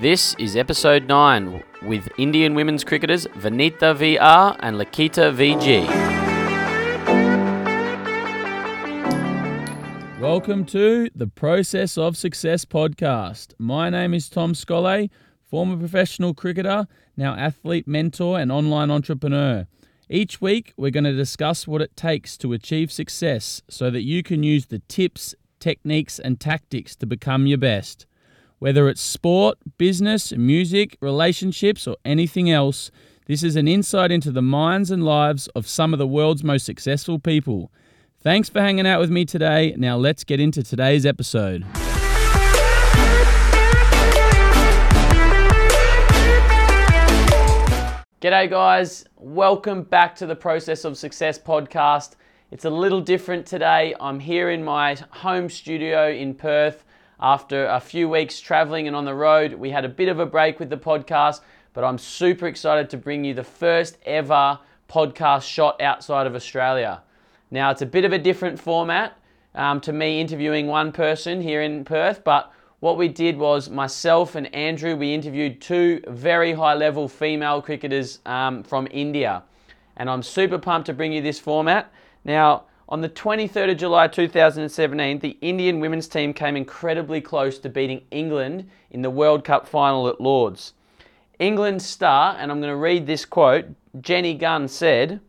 This is episode 9 with Indian women's cricketers Vanitha VR and Likhitha VG. Welcome to the Process of Success podcast. My name is Tom Scolle, former professional cricketer, now athlete mentor and online entrepreneur. Each week, we're going to discuss what it takes to achieve success so that you can use the tips, techniques, and tactics to become your best. Whether it's sport, business, music, relationships, or anything else, this is an insight into the minds and lives of some of the world's most successful people. Thanks for hanging out with me today. Now let's get into today's episode. G'day, guys. Welcome back to the Process of Success podcast. It's a little different today. I'm here in my home studio in Perth after a few weeks traveling and on the road. We had a bit of a break with the podcast, but I'm super excited to bring you the first ever podcast shot outside of Australia. Now, it's a bit of a different format um, to me interviewing one person here in Perth, but what we did was myself and Andrew, we interviewed two very high level female cricketers um, from India. And I'm super pumped to bring you this format. Now, on the 23rd of July 2017, the Indian women's team came incredibly close to beating England in the World Cup final at Lords. England's star, and I'm going to read this quote Jenny Gunn said,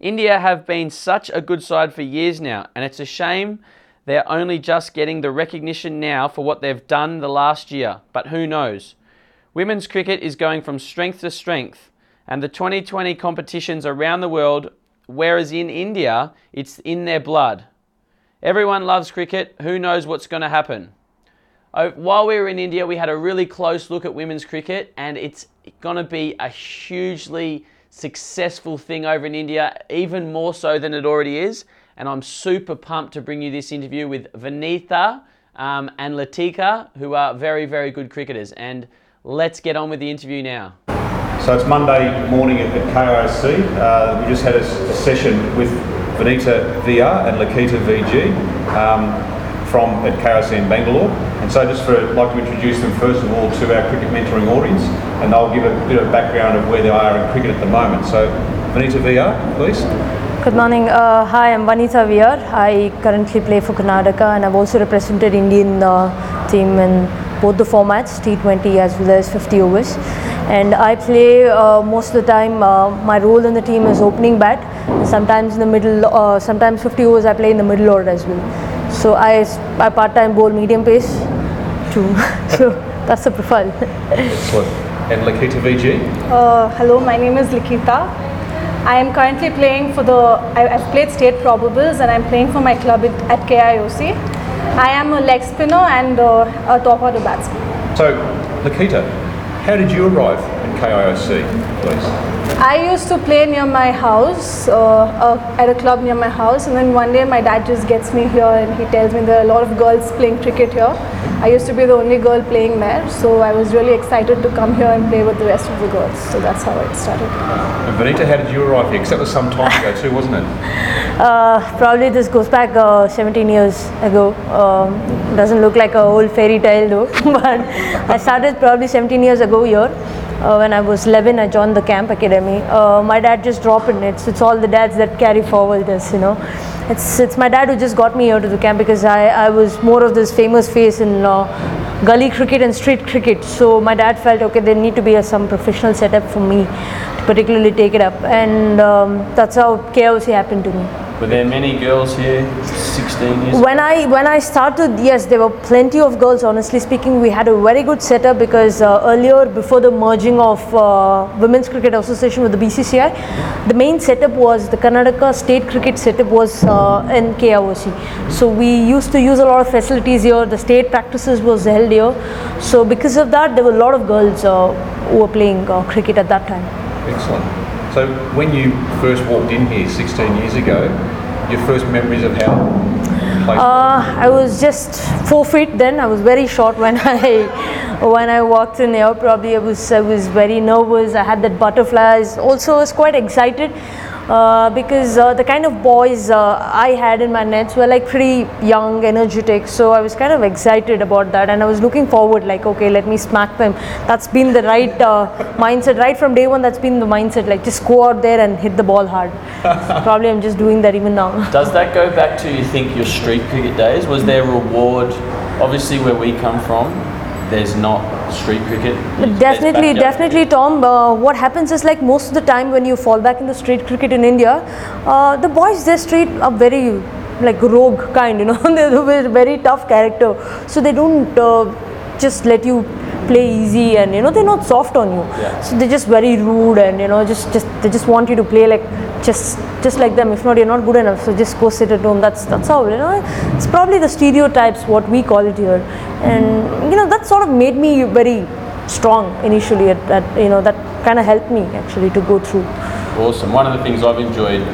India have been such a good side for years now, and it's a shame they're only just getting the recognition now for what they've done the last year, but who knows? Women's cricket is going from strength to strength, and the 2020 competitions around the world, whereas in India, it's in their blood. Everyone loves cricket, who knows what's going to happen? Oh, While we were in India, we had a really close look at women's cricket, and it's going to be a hugely successful thing over in India, even more so than it already is and I'm super pumped to bring you this interview with Vanitha um, and Likhitha, who are very, very good cricketers. And let's get on with the interview now. So it's Monday morning at, at KIOC. Uh, we just had a, a, session with Vanitha VR and Likhitha VG um, from at KIOC in Bangalore. And so just for I'd like to introduce them first of all to our cricket mentoring audience, and they'll give a bit of background of where they are in cricket at the moment. So Vanitha VR, please. Good morning. Uh, hi, I'm Vanitha VR. I currently play for Karnataka and I've also represented Indian uh, team in both the formats, T20 as well as 50 overs. And I play uh, most of the time, uh, my role in the team is opening bat. Sometimes in the middle, uh, sometimes 50 overs I play in the middle order as well. So I, I part-time bowl medium pace too. so that's the profile. Excellent. And Likhitha VG? Uh, hello, my name is Likhitha. I am currently playing for the, I, have played state probables and I'm playing for my club at, at KIOC. I am a leg spinner and uh, a top order batsman. So, Likhitha, how did you arrive at KIOC, please? I used to play near my house, uh, uh, at a club near my house, and then one day my dad just gets me here and he tells me there are a lot of girls playing cricket here. I used to be the only girl playing there, so I was really excited to come here and play with the rest of the girls. So that's how it started. And Vanitha, how did you arrive here? Because that was some time ago too, wasn't it? Uh, probably this goes back uh, 17 years ago. Um, doesn't look like a old fairy tale though, but I started probably 17 years ago here. Uh, when I was 11, I joined the camp academy. Uh, my dad just dropped in. It's it's all the dads that carry forward this, you know. It's it's my dad who just got me here to the camp because I, I was more of this famous face in uh, gully cricket and street cricket. So my dad felt okay, there need to be a, some professional setup for me to particularly take it up, and um, that's how KIOC happened to me. Were there many girls here 16 years when I when I started, yes, there were plenty of girls. Honestly speaking, we had a very good setup because uh, earlier, before the merging of uh, Women's Cricket Association with the BCCI, the main setup was the Karnataka State Cricket setup was uh, in KIOC. So we used to use a lot of facilities here. The state practices was held here. So because of that, there were a lot of girls uh, who were playing uh, cricket at that time. Excellent. So when you first walked in here 16 years ago, your first memories of how uh, I was just four feet then. I was very short when I when I walked in here. Probably I was I was very nervous. I had that butterflies. Also, I was quite excited. Uh, because uh, the kind of boys uh, I had in my nets were like pretty young, energetic. So I was kind of excited about that, and I was looking forward, like, okay, let me smack them. That's been the right uh, mindset right from day one. That's been the mindset, like just go out there and hit the ball hard. Probably I'm just doing that even now. Does that go back to you think your street cricket days? Was there a reward? Obviously, where we come from, there's not street cricket. Definitely, definitely, Tom. Uh, what happens is like most of the time when you fall back into street cricket in India, uh, the boys their street are very like rogue kind, you know. They're very- very tough character, so they don't uh, just let you play easy and you know they're not soft on you. Yeah. So they're just very rude and you know just just they just want you to play like just just like them. If not, you're not good enough. So just go sit at home. That's that's how you know. It's probably the stereotypes what we call it here, and you know that sort of made me very strong initially. At, at you know that kind of helped me actually to go through. Awesome. One of the things I've enjoyed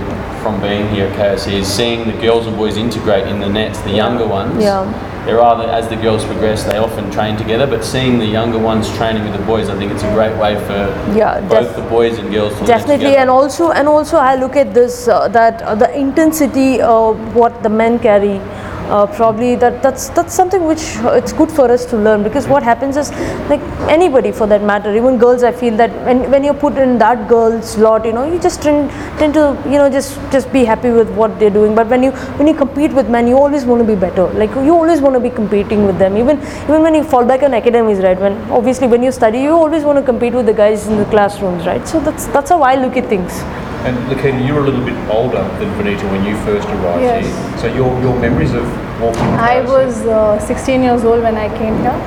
from being here at KSC is seeing the girls and boys integrate in the nets, the younger ones. Yeah. There are, as the girls progress, they often train together, but seeing the younger ones training with the boys, I think it's a great way for Yeah, both def- the boys and girls to Definitely, and also and also I look at this uh, that uh, the intensity of what the men carry. Uh, probably that that's that's something which uh, it's good for us to learn because what happens is like anybody for that matter even girls I feel that when, when you're put in that girl's lot you know you just tend, tend to you know just just be happy with what they're doing. But when you when you compete with men you always want to be better. Like you always want to be competing with them. Even even when you fall back on academies right when obviously when you study you always want to compete with the guys in the classrooms right? So that's that's how I look at things And Likhitha, you were a little bit older than Vanitha when you first arrived Yes. here. So your, your memories of walking I was uh, 16 years old when I came here,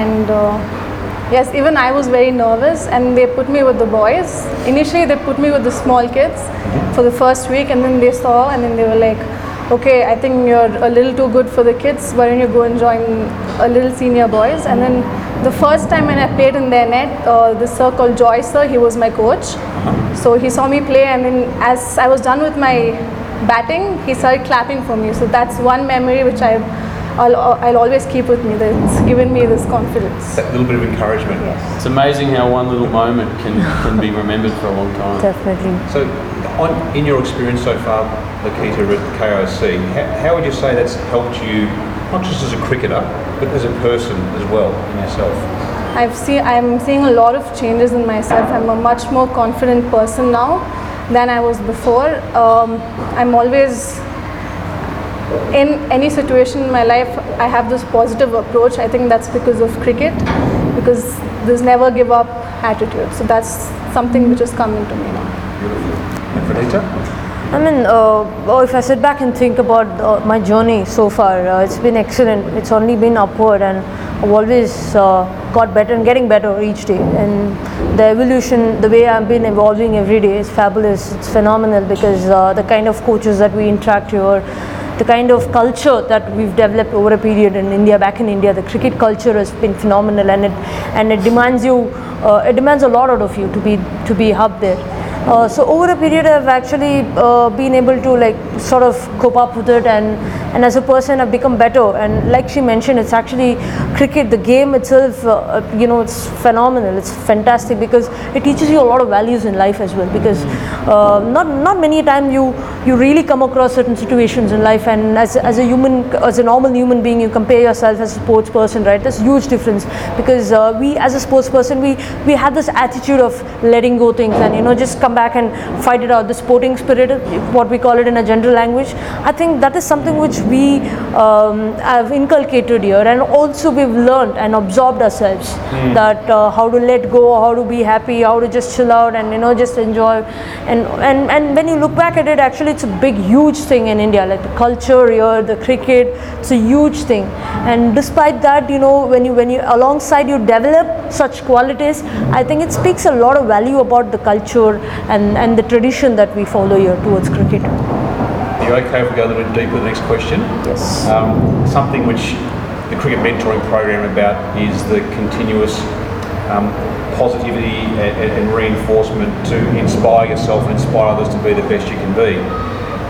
and uh, yes, even I was very nervous. And they put me with the boys. Initially, they put me with the small kids for the first week, and then they saw, and then they were like, "Okay, I think you're a little too good for the kids. Why don't you go and join a little senior boys?" And then the first time when I played in their net, uh, this sir called Joy sir, he was my coach. So he saw me play, and then as I was done with my batting, he started clapping for me. So that's one memory which I've, I'll, I'll always keep with me. That's given me this confidence. That little bit of encouragement. Yes. It's amazing how one little moment can, can be remembered for a long time. definitely So, on, in your experience so far, Likhitha, at KOC, how, how would you say that's helped you, not just as a cricketer, but as a person as well in yourself? I've seen, I'm seeing a lot of changes in myself. I'm a much more confident person now than I was before. Um, I'm always in any situation in my life, I have this positive approach. I think that's because of cricket, because there's never give up attitude. So that's something which has come into me now. Beautiful. I mean, uh, oh, if I sit back and think about uh, my journey so far, uh, it's been excellent. It's only been upward, and I've always uh, got better and getting better each day. And the evolution, the way I've been evolving every day is fabulous. It's phenomenal because uh, the kind of coaches that we interact with, the kind of culture that we've developed over a period in India, back in India, the cricket culture has been phenomenal, and it and it demands you, uh, it demands a lot out of you to be to be up there. Uh, so over a period, I've actually uh, been able to like sort of cope up with it, and and as a person, I've become better. And like she mentioned, it's actually cricket. The game itself, uh, uh, you know, it's phenomenal. It's fantastic because it teaches you a lot of values in life as well. Because uh, not not many times you you really come across certain situations in life, and as as a human, as a normal human being, you compare yourself as a sports person, right? There's huge difference because we as a sports person, we we have this attitude of letting go things and you know just come back and fight it out. The sporting spirit, what we call it in a general language. I think that is something which we um, have inculcated here, and also we've learned and absorbed ourselves that uh, how to let go, how to be happy, how to just chill out and you know just enjoy. And and and when you look back at it, actually, it's a big, huge thing in India. Like the culture here, the cricket, it's a huge thing. And despite that, you know, when you when you alongside you develop such qualities, I think it speaks a lot of value about the culture and and the tradition that we follow here towards cricket. Are you okay if we go a little bit deeper with the next question? Yes. Um, something which the cricket mentoring program about is the continuous um, positivity and, and- and reinforcement to inspire yourself and inspire others to be the best you can be.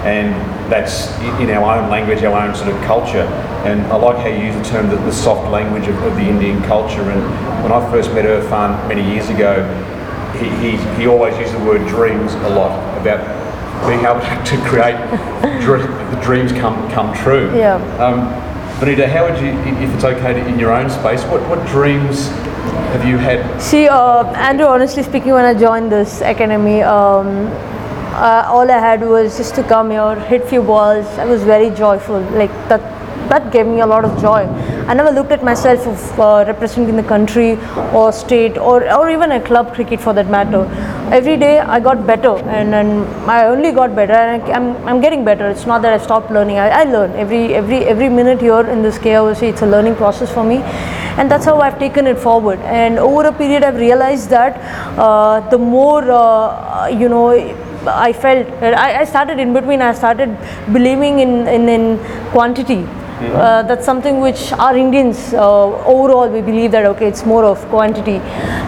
And that's in our own language, our own sort of culture. And I like how you use the term the, the soft language of, of the Indian culture. And when I first met Irfan many years ago, he, he, he always used the word dreams a lot about being able to create the dreams come come true. Yeah. Um, Vanitha, how would you, if it's okay, to, in your own space, what, what dreams have you had? See, uh, Andrew, honestly speaking, when I joined this academy, um, uh, all I had was just to come here, hit few balls. I was very joyful. Like that, that gave me a lot of joy. I never looked at myself of uh, representing the country or state or, or even a club cricket for that matter. Every day I got better and, and I only got better and I, I'm, I'm getting better. It's not that I stopped learning. I, I learn every every every minute here in this KIOC. It's a learning process for me, and that's how I've taken it forward. And over a period, I've realized that uh, the more uh, you know. I felt I, I started in between. I started believing in in, in quantity. Uh, that's something which our Indians uh, overall we believe that okay it's more of quantity,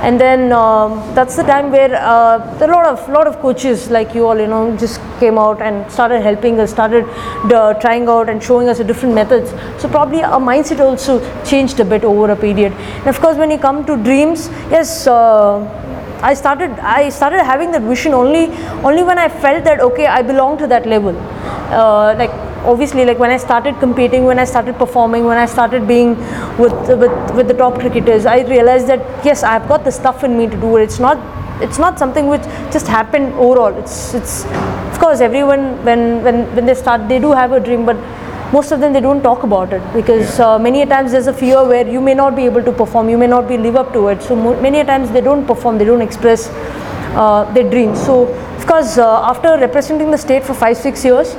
and then um, that's the time where uh, a lot of lot of coaches like you all you know just came out and started helping us, started uh, trying out and showing us different methods. So probably our mindset also changed a bit over a period. And of course when you come to dreams, yes. Uh, I started I started having that vision only only when I felt that okay I belong to that level. Uh, like obviously like when I started competing, when I started performing, when I started being with with with the top cricketers, I realized that yes I've got the stuff in me to do it. It's not it's not something which just happened overall. It's it's of course everyone when when when they start they do have a dream but most of them they don't talk about it because uh, many a times there's a fear where you may not be able to perform you may not be live up to it so mo- many a times they don't perform they don't express uh, their dreams so of course uh, after representing the state for 5 6 years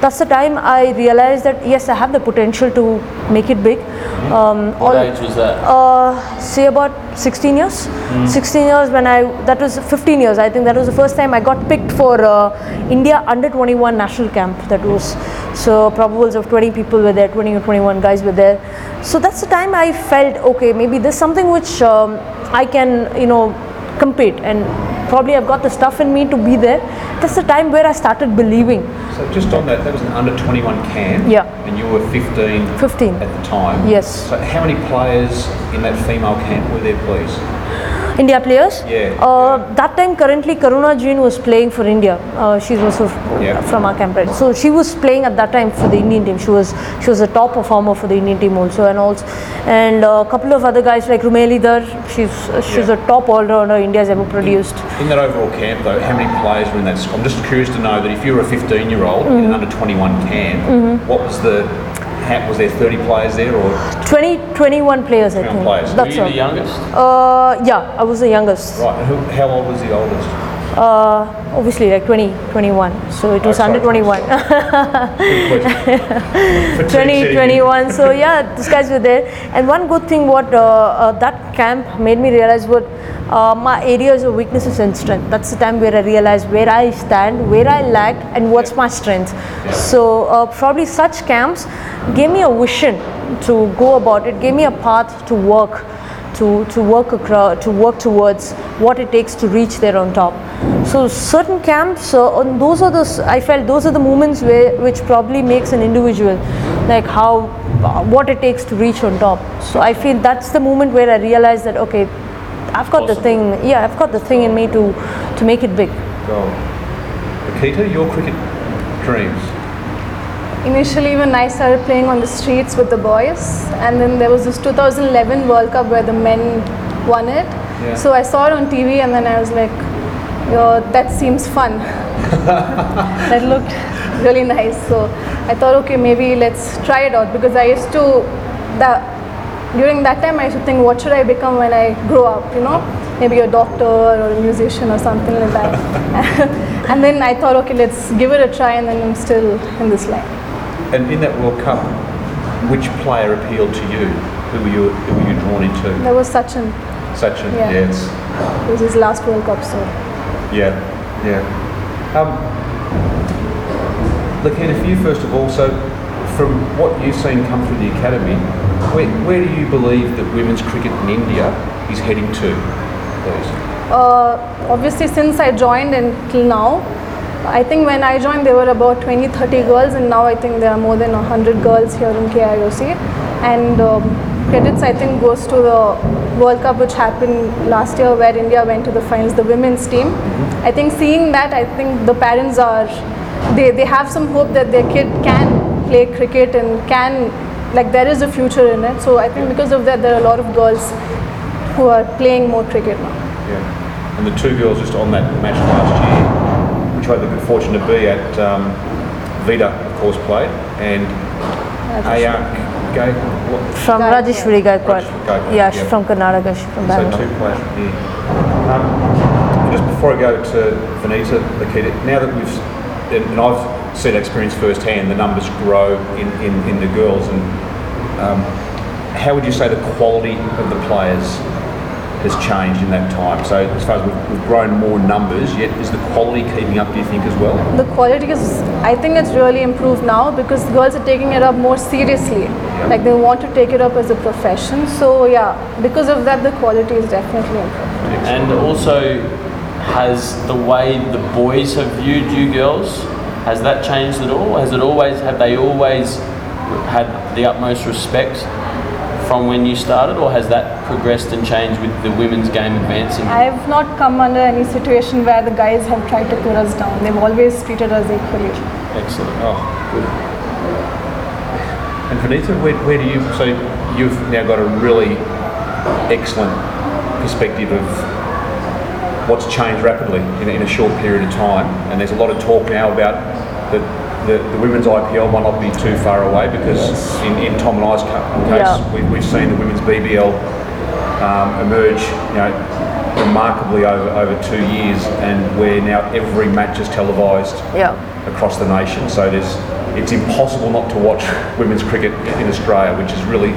that's the time i realized that yes i have the potential to make it big. Um, What all- age was that? uh, say about 16 years. 16 years when i that was 15 years. I think that was the first time i got picked for uh, india under 21 national camp that was. So probables of 20 people were there 20 or 21 guys were there. So that's the time i felt okay maybe there's something which um, i can you know compete and probably i've got the stuff in me to be there that's the time where i started believing So just on that, that was an under 21 camp. Yeah. And you were 15 15 at the time. Yes. So how many players in that female camp were there, please? India players? Yeah, Uh, That time, currently, Karuna Jain was playing for India. Uh, she's also f- Yeah. from our camp, right? So she was playing at that time for the Indian team. She was she was a top performer for the Indian team also, and also, and a couple of other guys like Rumeli Dhar. She's she's Yeah. a top all rounder India's ever produced. In that overall camp, though, how many players were in that? I'm just curious to know that if you were a 15 year old Mm-hmm. in an under 21 camp, what was the, how, was there 30 players there or 20, 21 players, I 21 think. players? That's Were you all. the youngest? Uh, yeah, I was the youngest. right? And who, how old was the oldest? Uh, obviously, like 20, 21. So it was Oh, under 21. Good question. 20, 21. So yeah, these guys were there. And one good thing what uh, uh, that camp made me realize what uh, my areas of weaknesses and strength. That's the time where I realized where I stand, where I lack, and what's my strength. So uh, probably such camps gave me a vision to go about it, gave me a path to work. To, to work across, to work towards what it takes to reach there on top. So certain camps, uh, on those are the I felt those are the moments where which probably makes an individual, like how uh, what it takes to reach on top. So I feel that's the moment where I realized that okay, I've got the thing. Yeah, I've got the thing in me to to make it big. Go. Likhitha, your cricket dreams? Initially, when I started playing on the streets with the boys, and then there was this 2011 World Cup where the men won it. Yeah. So I saw it on TV, and then I was like, Yo, that seems fun. that looked really nice. So I thought, okay, maybe let's try it out because I used to that during that time I used to think, what should I become when I grow up? You know, maybe a doctor or a musician or something like that. and then I thought, okay, let's give it a try, and then I'm still in this line. And in that World Cup, which player appealed to you? Who were you, who were you drawn into? That was Sachin. Sachin, Yeah. yeah, It was his last World Cup, so yeah, yeah. Um, Likhitha, for you first of all, so from what you've seen come through the academy, where, where do you believe that women's cricket in India is heading to, please? uh, obviously since I joined until now, I think when I joined there were about 20, 30 girls and now I think there are more than 100 girls here in KIOC and um, credits I think goes to the World Cup which happened last year where India went to the finals, the women's team. I think seeing that I think the parents are they, they have some hope that their kid can play cricket and can like there is a future in it. So I think because of that, there are a lot of girls who are playing more cricket now. Yeah. And the two girls just on that match last year, which I had the good fortune to be at, um, Veda, of course, played, and Ayak Gay. From Gaikwad. Rajeshwari Gaikwad. Rajeshwari Yeah, she's yeah. from Karnataka. She's from So Bangalore. two players from here. Um, just before I go to Vanitha, Likhitha, now that we've, and and I've seen experience firsthand, the numbers grow in, in, in the girls, and um, how would you say the quality of the players has changed in that time? So as far as we've, we've grown more numbers, yet is the quality keeping up, do you think, as well? The quality is, I think it's really improved now because girls are taking it up more seriously. Like they want to take it up as a profession. So yeah, because of that, the quality is definitely improved. And also, has the way the boys have viewed you girls, has that changed at all? Has it always, have they always had the utmost respect from when you started, or has that progressed and changed with the women's game advancing? I have not come under any situation where the guys have tried to put us down. They've always treated us equally. Excellent. Oh, good. And Vanitha, where, where do you, so you've now got a really excellent perspective of what's changed rapidly in, a- in a short period of time, and there's a lot of talk now about the, the, the women's IPL might not be too far away because in, in Tom and I's case, Yeah. we, we've seen the women's BBL um, emerge, you know, remarkably over, over two years, and where now every match is televised Yeah. across the nation. So there's, it's impossible not to watch women's cricket in Australia, which has really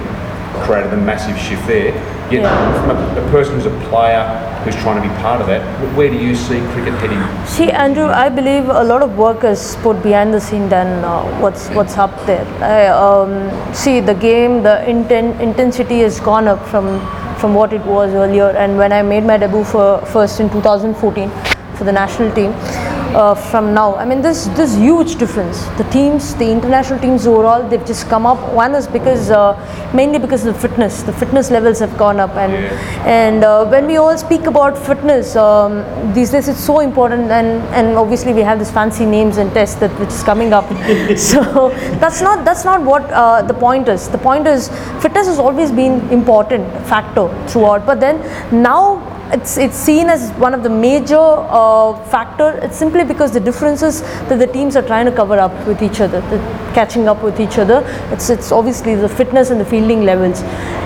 created a massive shift there. Yet, Yeah. from a, a person who's a player who's trying to be part of that, where do you see cricket heading? See, Andrew, I believe a lot of work is put behind the scene than uh, what's what's up there. I, um, see, the game, the inten- intensity has gone up from from what it was earlier. And when I made my debut for first in 2014 for the national team, uh, from now, I mean, this this huge difference. The teams, the international teams overall, they've just come up. One is because uh, mainly because of the fitness. The fitness levels have gone up, and and uh, when we all speak about fitness um, these days, it's so important. And and obviously we have these fancy names and tests that which is coming up. so that's not that's not what uh, the point is. The point is fitness has always been important factor throughout, but then now it's it's seen as one of the major uh, factor. It's simply because the differences that the teams are trying to cover up with each other, the catching up with each other. It's it's obviously the fitness and the fielding levels,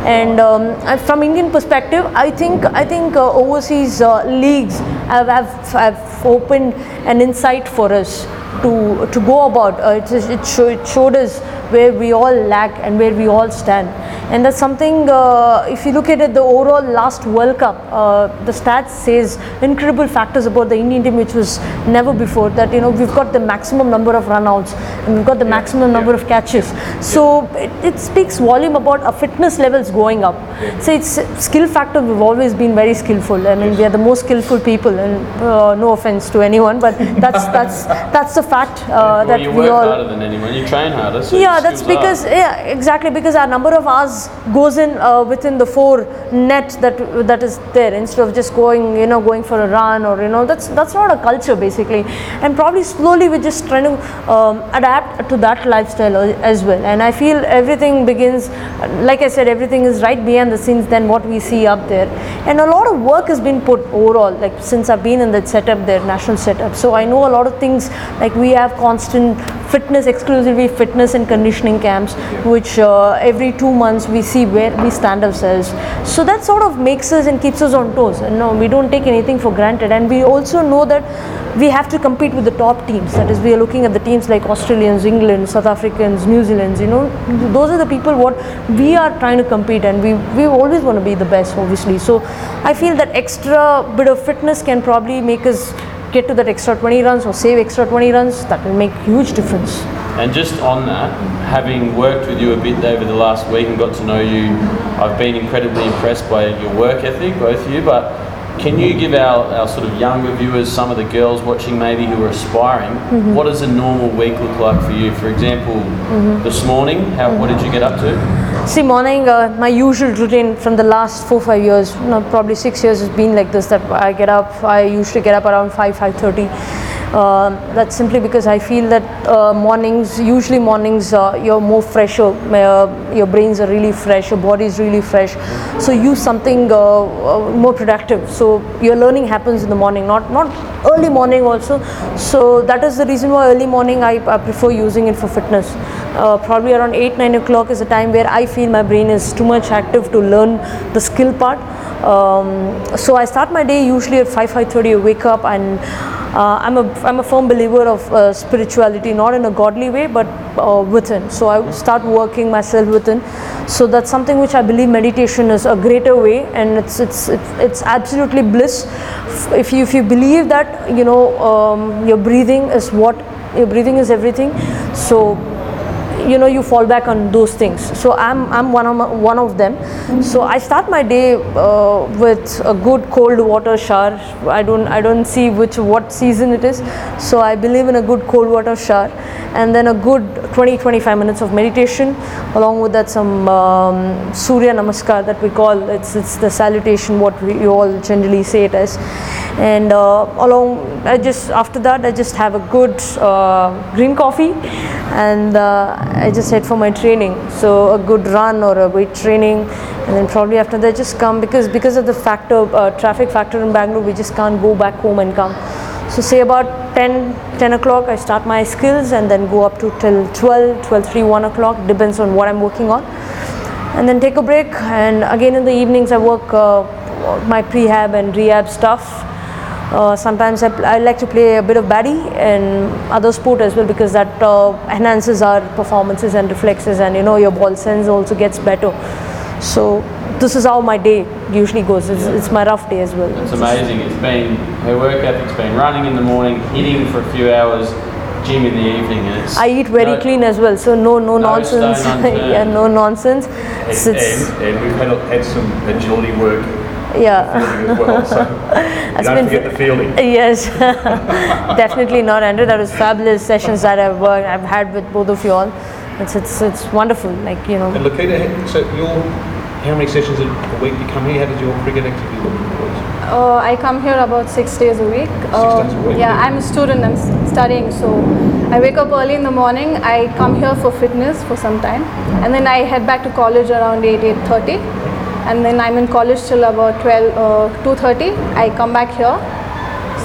and um, from Indian perspective, I think I think uh, overseas uh, leagues have, have have opened an insight for us to to go about. Uh, it, it, show, it showed us where we all lack and where we all stand, and that's something. Uh, if you look at it, the overall last World Cup, uh, the stats says incredible factors about the Indian team, which was never before. That you know we've got the maximum number of runouts and we've got the maximum number of catches. So it, it speaks volume about our fitness levels going up. So it's skill factor. We've always been very skillful. I mean, we are the most skillful people, and uh, no offense to anyone, but that's that's that's the fact uh, well, that you we work all. harder than anyone. You train harder. So Yeah, that's skills are- because yeah, exactly because our number of hours goes in uh, within the four net that that is there instead of just going you know going for a run or you know that's that's not a culture basically, and probably slowly we're just trying to um, adapt to that lifestyle as well. And I feel everything begins, like I said, everything is right behind the scenes than what we see up there, and a lot of work has been put overall. Like since I've been in that setup there, national setup, so I know a lot of things. Like we have constant fitness exclusively fitness and conditioning camps which uh, every two months we see where we stand ourselves. So that sort of makes us and keeps us on toes. And no we don't take anything for granted. And we also know that we have to compete with the top teams. That is we are looking at the teams like australians england south africans new zealand's you know. Those are the people what we are trying to compete and we we always want to be the best obviously. So i feel that extra bit of fitness can probably make us get to that extra 20 runs or save extra 20 runs that will make huge difference And just on that, having worked with you a bit over the last week and got to know you, I've been incredibly impressed by your work ethic, both of you. But can you give our, our sort of younger viewers, some of the girls watching maybe who are aspiring, Mm-hmm. what does a normal week look like for you? For example, this morning, how what did you get up to? See, morning, uh, my usual routine from the last four five years, probably six years, has been like this. That I get up. I to get up around five five thirty, that's simply because I feel that uh, mornings, usually mornings, uh, you're more fresher. Uh, your brains are really fresh. Your body is really fresh. So use something more productive. So your learning happens in the morning, not not early morning also. So that is the reason why early morning I, I prefer using it for fitness. Uh, probably around 8 9 o'clock is a time where I feel my brain is too much active to learn the skill part. Um, so I start my day usually at 5 5:30. I wake up and uh, I'm a I'm a firm believer of uh, spirituality, not in a godly way, but uh, within. So I start working myself within. So that's something which I believe meditation is a greater way, and it's it's it's, it's absolutely bliss. If you if you believe that you know um, your breathing is what your breathing is everything. So you know you fall back on those things. So i'm i'm one of my, one of them. So i start my day uh, with a good cold water shower. I don't i don't see which what season it is. So i believe in a good cold water shower and then a good 20 25 minutes of meditation along with that some um, surya namaskar that we call it's it's the salutation what we all generally say it as and uh, along i just after that i just have a good uh, green coffee. And uh, i just head for my training. So a good run or a weight training. And then probably after that just come because because of the factor uh, traffic factor in bangalore we just can't go back home and come. So say about 10 10 o'clock i start my skills and then go up to till 12 12 3 1 o'clock depends on what i'm working on. And then take a break. And again in the evenings i work uh, my prehab and rehab stuff sometimes I, pl- I like to play a bit of baddie and other sport as well because that uh, enhances our performances and reflexes and you know your ball sense also gets better. So this is how my day usually goes. It's, it's my rough day as well. It's amazing. It's been her work ethic's been running in the morning, hitting for a few hours, gym in the evening, and it's. I eat very no- clean as well so no no, nonsense. Yeah no nonsense. And, It's- it's- and, and we've had, had some agility work yeah as well, so you don't been- forget the fielding. Yes, definitely not, Andrew. That was fabulous sessions that I've worked, I've had with both of you all. It's it's it's wonderful. Like you know, And Likhitha, so your, how many sessions a a week you come here? How does your cricket activity look? Uh, I come here about six days a week. Uh, days a week? Yeah, I'm a student. I'm studying, so I wake up early in the morning. I come here for fitness for some time, and then I head back to college around eight eight thirty, and then I'm in college till about twelve uh, two thirty. I come back here,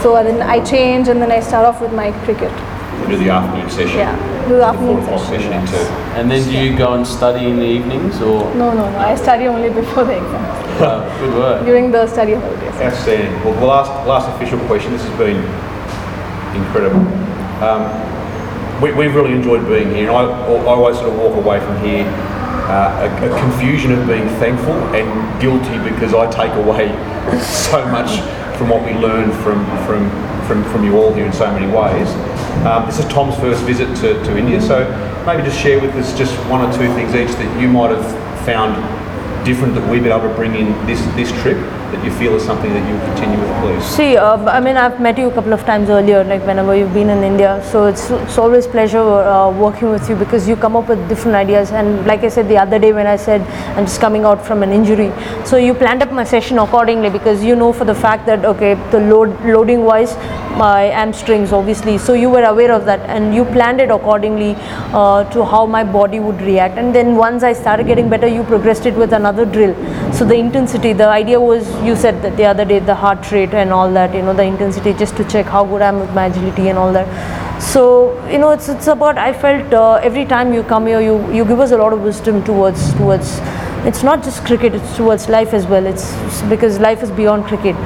so then I change, and then I start off with my cricket. We do the afternoon session. Yeah, do the afternoon Four session. session into. And then do you go and study in the evenings or? No, no, no. I study only before the exam, Uh, good work. during the study holidays. Outstanding. Well, the last, last official question, this has been incredible. Um, we, we've really enjoyed being here, and I, I always sort of walk away from here uh, a, a confusion of being thankful and guilty because I take away so much from what we learned from, from, from, from you all here in so many ways. Um, this is Tom's first visit to, to India, so maybe just share with us just one or two things each that you might have found different that we've been able to bring in this, this trip that you feel is something that you'll continue with, the place? see, uh, I mean, I've met you a couple of times earlier, like whenever you've been in India. So it's it's always pleasure uh, working with you because you come up with different ideas. And like I said the other day when I said I'm just coming out from an injury, so you planned up my session accordingly because you know for the fact that okay, the load loading wise, my hamstrings obviously. So you were aware of that and you planned it accordingly uh, to how my body would react. And then once I started getting better, you progressed it with another drill. So the intensity, the idea was you said that the other day the heart rate and all that, you know, the intensity just to check how good I am with my agility and all that. So you know, it's it's about. I felt uh, every time you come here, you you give us a lot of wisdom towards towards. It's not just cricket; it's towards life as well. It's it's because life is beyond cricket,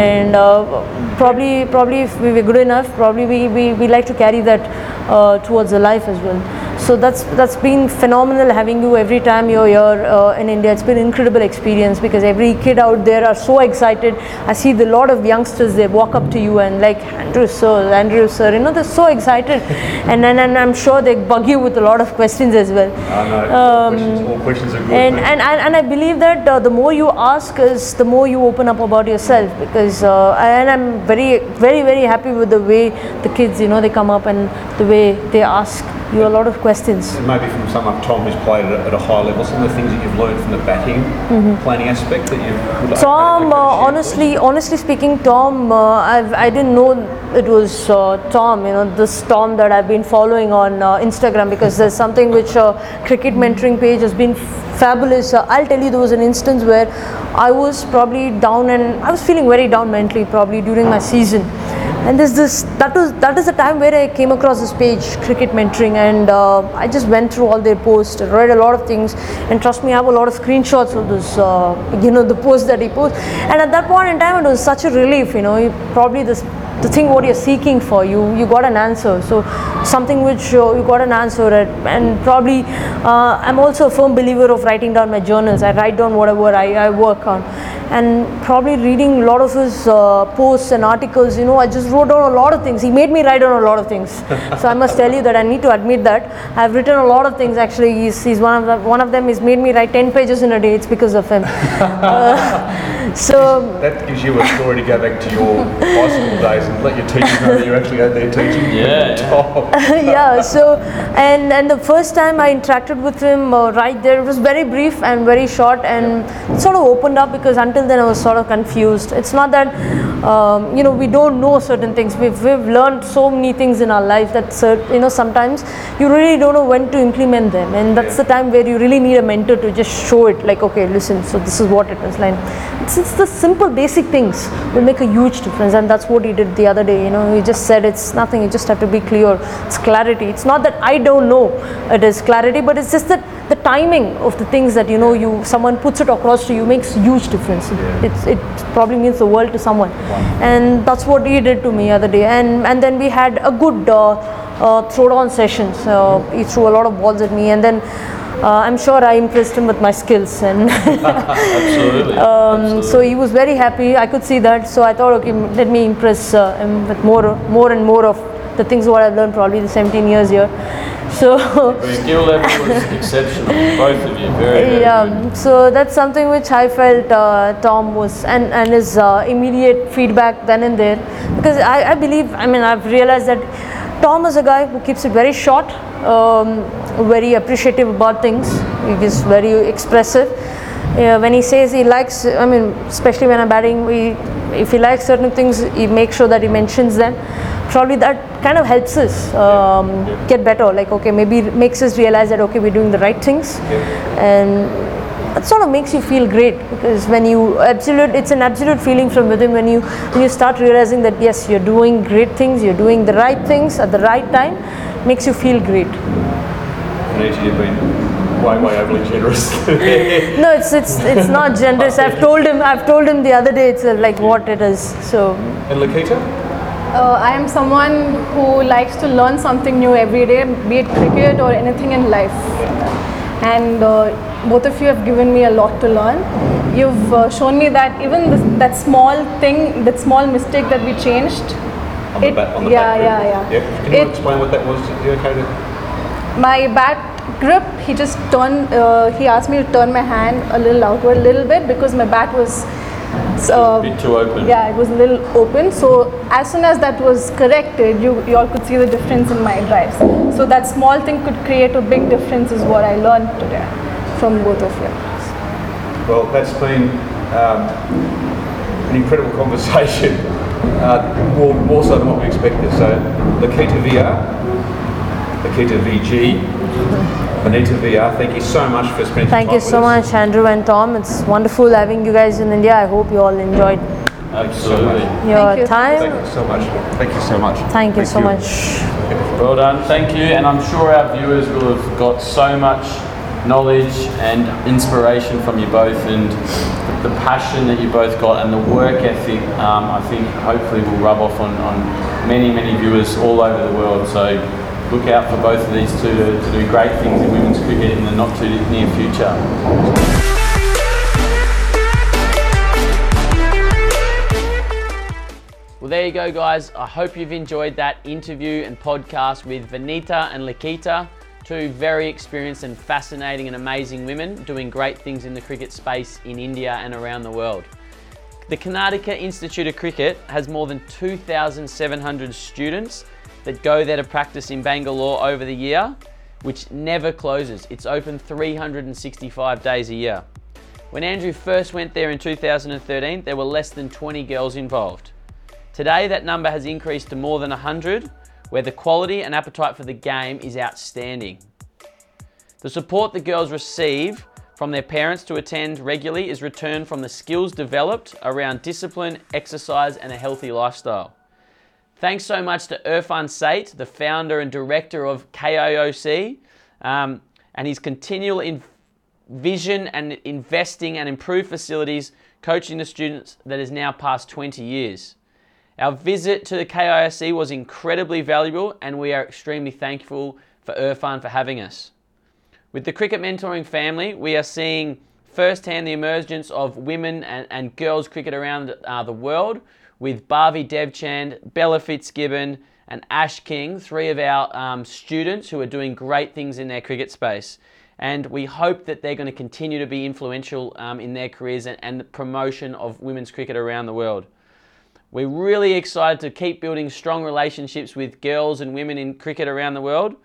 and uh, probably probably if we were good enough, probably we we, we like to carry that uh, towards the life as well. So that's that's been phenomenal having you every time you're here uh, in India. It's been an incredible experience because every kid out there are so excited. I see the lot of youngsters they walk up to you and like Andrew sir, Andrew sir, you know they're so excited, and then and I'm sure they bug you with a lot of questions as well. I know, all questions, all questions are good. And, and, and, and I believe that uh, the more you ask is the more you open up about yourself because uh, and I'm very very very happy with the way the kids you know they come up and the way they ask you a lot of questions. And maybe from someone, Tom, who's played at a, at a high level, some of the things that you've learned from the batting planning aspect that you would Mm-hmm. Tom, uh, honestly, honestly speaking, Tom, uh, I've, I didn't know it was uh, Tom. You know, this Tom that I've been following on uh, Instagram because there's something which uh, cricket mentoring page has been fabulous. Uh, I'll tell you, there was an instance where I was probably down and I was feeling very down mentally, probably during my season. And there's this that was that is the time where I came across this page, cricket mentoring, and uh, I just went through all their posts, read a lot of things, and trust me, I have a lot of screenshots of this, uh, you know, the posts that he posts. And at that point in time, it was such a relief, you know, you, probably this the thing what you're seeking for, you you got an answer. So something which uh, you got an answer at, and probably uh, I'm also a firm believer of writing down my journals. I write down whatever I, I work on and probably reading a lot of his uh, posts and articles you know i just wrote down a lot of things. He made me write down a lot of things. So i must tell you that i need to admit that. I've written a lot of things actually. He's, he's one of them one of them. Is made me write 10 pages in a day. It's because of him. Uh, so That gives you a story to go back to your high school days and let your teachers know that you're actually out there teaching. Yeah, Tom. yeah so and and the first time i interacted with him uh, right there it was very brief and very short and it sort of opened up because until then i was sort of confused. It's not that um, you know we don't know certain things. We've, we've learned so many things in our life that cer- you know sometimes you really don't know when to implement them. And that's the time where you really need a mentor to just show it like okay listen so this is what it is like. it's, it's the simple basic things will make a huge difference and that's what he did the other day you know he just said it's nothing you just have to be clear it's clarity. It's not that i don't know it is clarity but it's just that the timing of the things that you know you someone puts it across to you makes huge difference. It's, it probably means the world to someone. And that's what he did to me the other day. And and then we had a good uh, uh, throwdown sessions uh, he threw a lot of balls at me. And then I'm sure I impressed him with my skills, and Absolutely. um, so he was very happy. I could see that. So I thought, okay, let me impress uh, him with more, more and more of the things what I've learned probably the 17 years here. So Your skill level was exceptional, both of you. Very, very yeah, good. so that's something which I felt uh, Tom was and and his uh, immediate feedback then and there because I, I believe I mean I've realized that Tom is a guy who keeps it very short, um, very appreciative about things. He is very expressive. Uh, when he says he likes, I mean, especially when I'm batting, we, if he likes certain things, he makes sure that he mentions them. Probably that kind of helps us um, get better. Like, okay, maybe it makes us realize that okay, we're doing the right things, and it sort of makes you feel great because when you absolute, it's an absolute feeling from within when you when you start realizing that yes, you're doing great things, you're doing the right things at the right time, makes you feel great. Vanitha, you've been way, way overly generous. No, it's it's it's not generous. I've told him. I've told him the other day. It's uh, like what it is. So and Likhitha? Uh, I am someone who likes to learn something new every day, be it cricket or anything in life. And uh, both of you have given me a lot to learn. You've uh, shown me that even this, that small thing, that small mistake that we changed. On the it- bat, on the yeah, yeah, grip. yeah, Can you It- explain what that was? To? my bat grip he just turned uh, he asked me to turn my hand a little outward a little bit because my bat was uh, bit too open. yeah it was a little open so as soon as that was corrected you, you all could see the difference in my drives so that small thing could create a big difference is what i learned today from both of you Well, that's been um, an incredible conversation, uh, more, more so than what we expected. So, Likhitha VR, Likhitha VG, Vanitha VR, thank you so much for spending time. thank you so with us. much, Andrew and Tom. It's wonderful having you guys in India. I hope you all enjoyed Absolutely. your Thank you. time. Thank you so much. Thank you so much. Thank you so much. Well done, thank you, and I'm sure our viewers will have got so much knowledge and inspiration from you both, and the passion that you both got, and the work ethic. Um, I think hopefully will rub off on, on many, many viewers all over the world. So look out for both of these two to, to do great things in women's cricket in the not too near future. Well, there you go, guys. I hope you've enjoyed that interview and podcast with Vanitha and Likhitha, two very experienced and fascinating and amazing women doing great things in the cricket space in India and around the world. The Karnataka Institute of Cricket has more than 2,700 students that go there to practice in Bangalore over the year, which never closes. It's open 365 days a year. When Andrew first went there in 2013, there were less than 20 girls involved. Today, that number has increased to more than 100, where the quality and appetite for the game is outstanding. The support the girls receive from their parents to attend regularly is returned from the skills developed around discipline, exercise, and a healthy lifestyle. Thanks so much to Irfan Sait, the founder and director of KIOC, um, and his continual in- vision and investing and improved facilities, coaching the students that is now past 20 years. Our visit to the KIOC was incredibly valuable, and we are extremely thankful for Irfan for having us. With the cricket mentoring family, we are seeing firsthand the emergence of women and, and girls cricket around uh, the world with Bharvi Devchand, Bella Fitzgibbon, and Ash King, three of our um, students who are doing great things in their cricket space. And we hope that they're going to continue to be influential um, in their careers and, and the promotion of women's cricket around the world. We're really excited to keep building strong relationships with girls and women in cricket around the world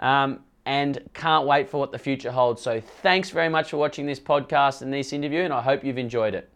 um, and can't wait for what the future holds. So, thanks very much for watching this podcast and this interview, and I hope you've enjoyed it.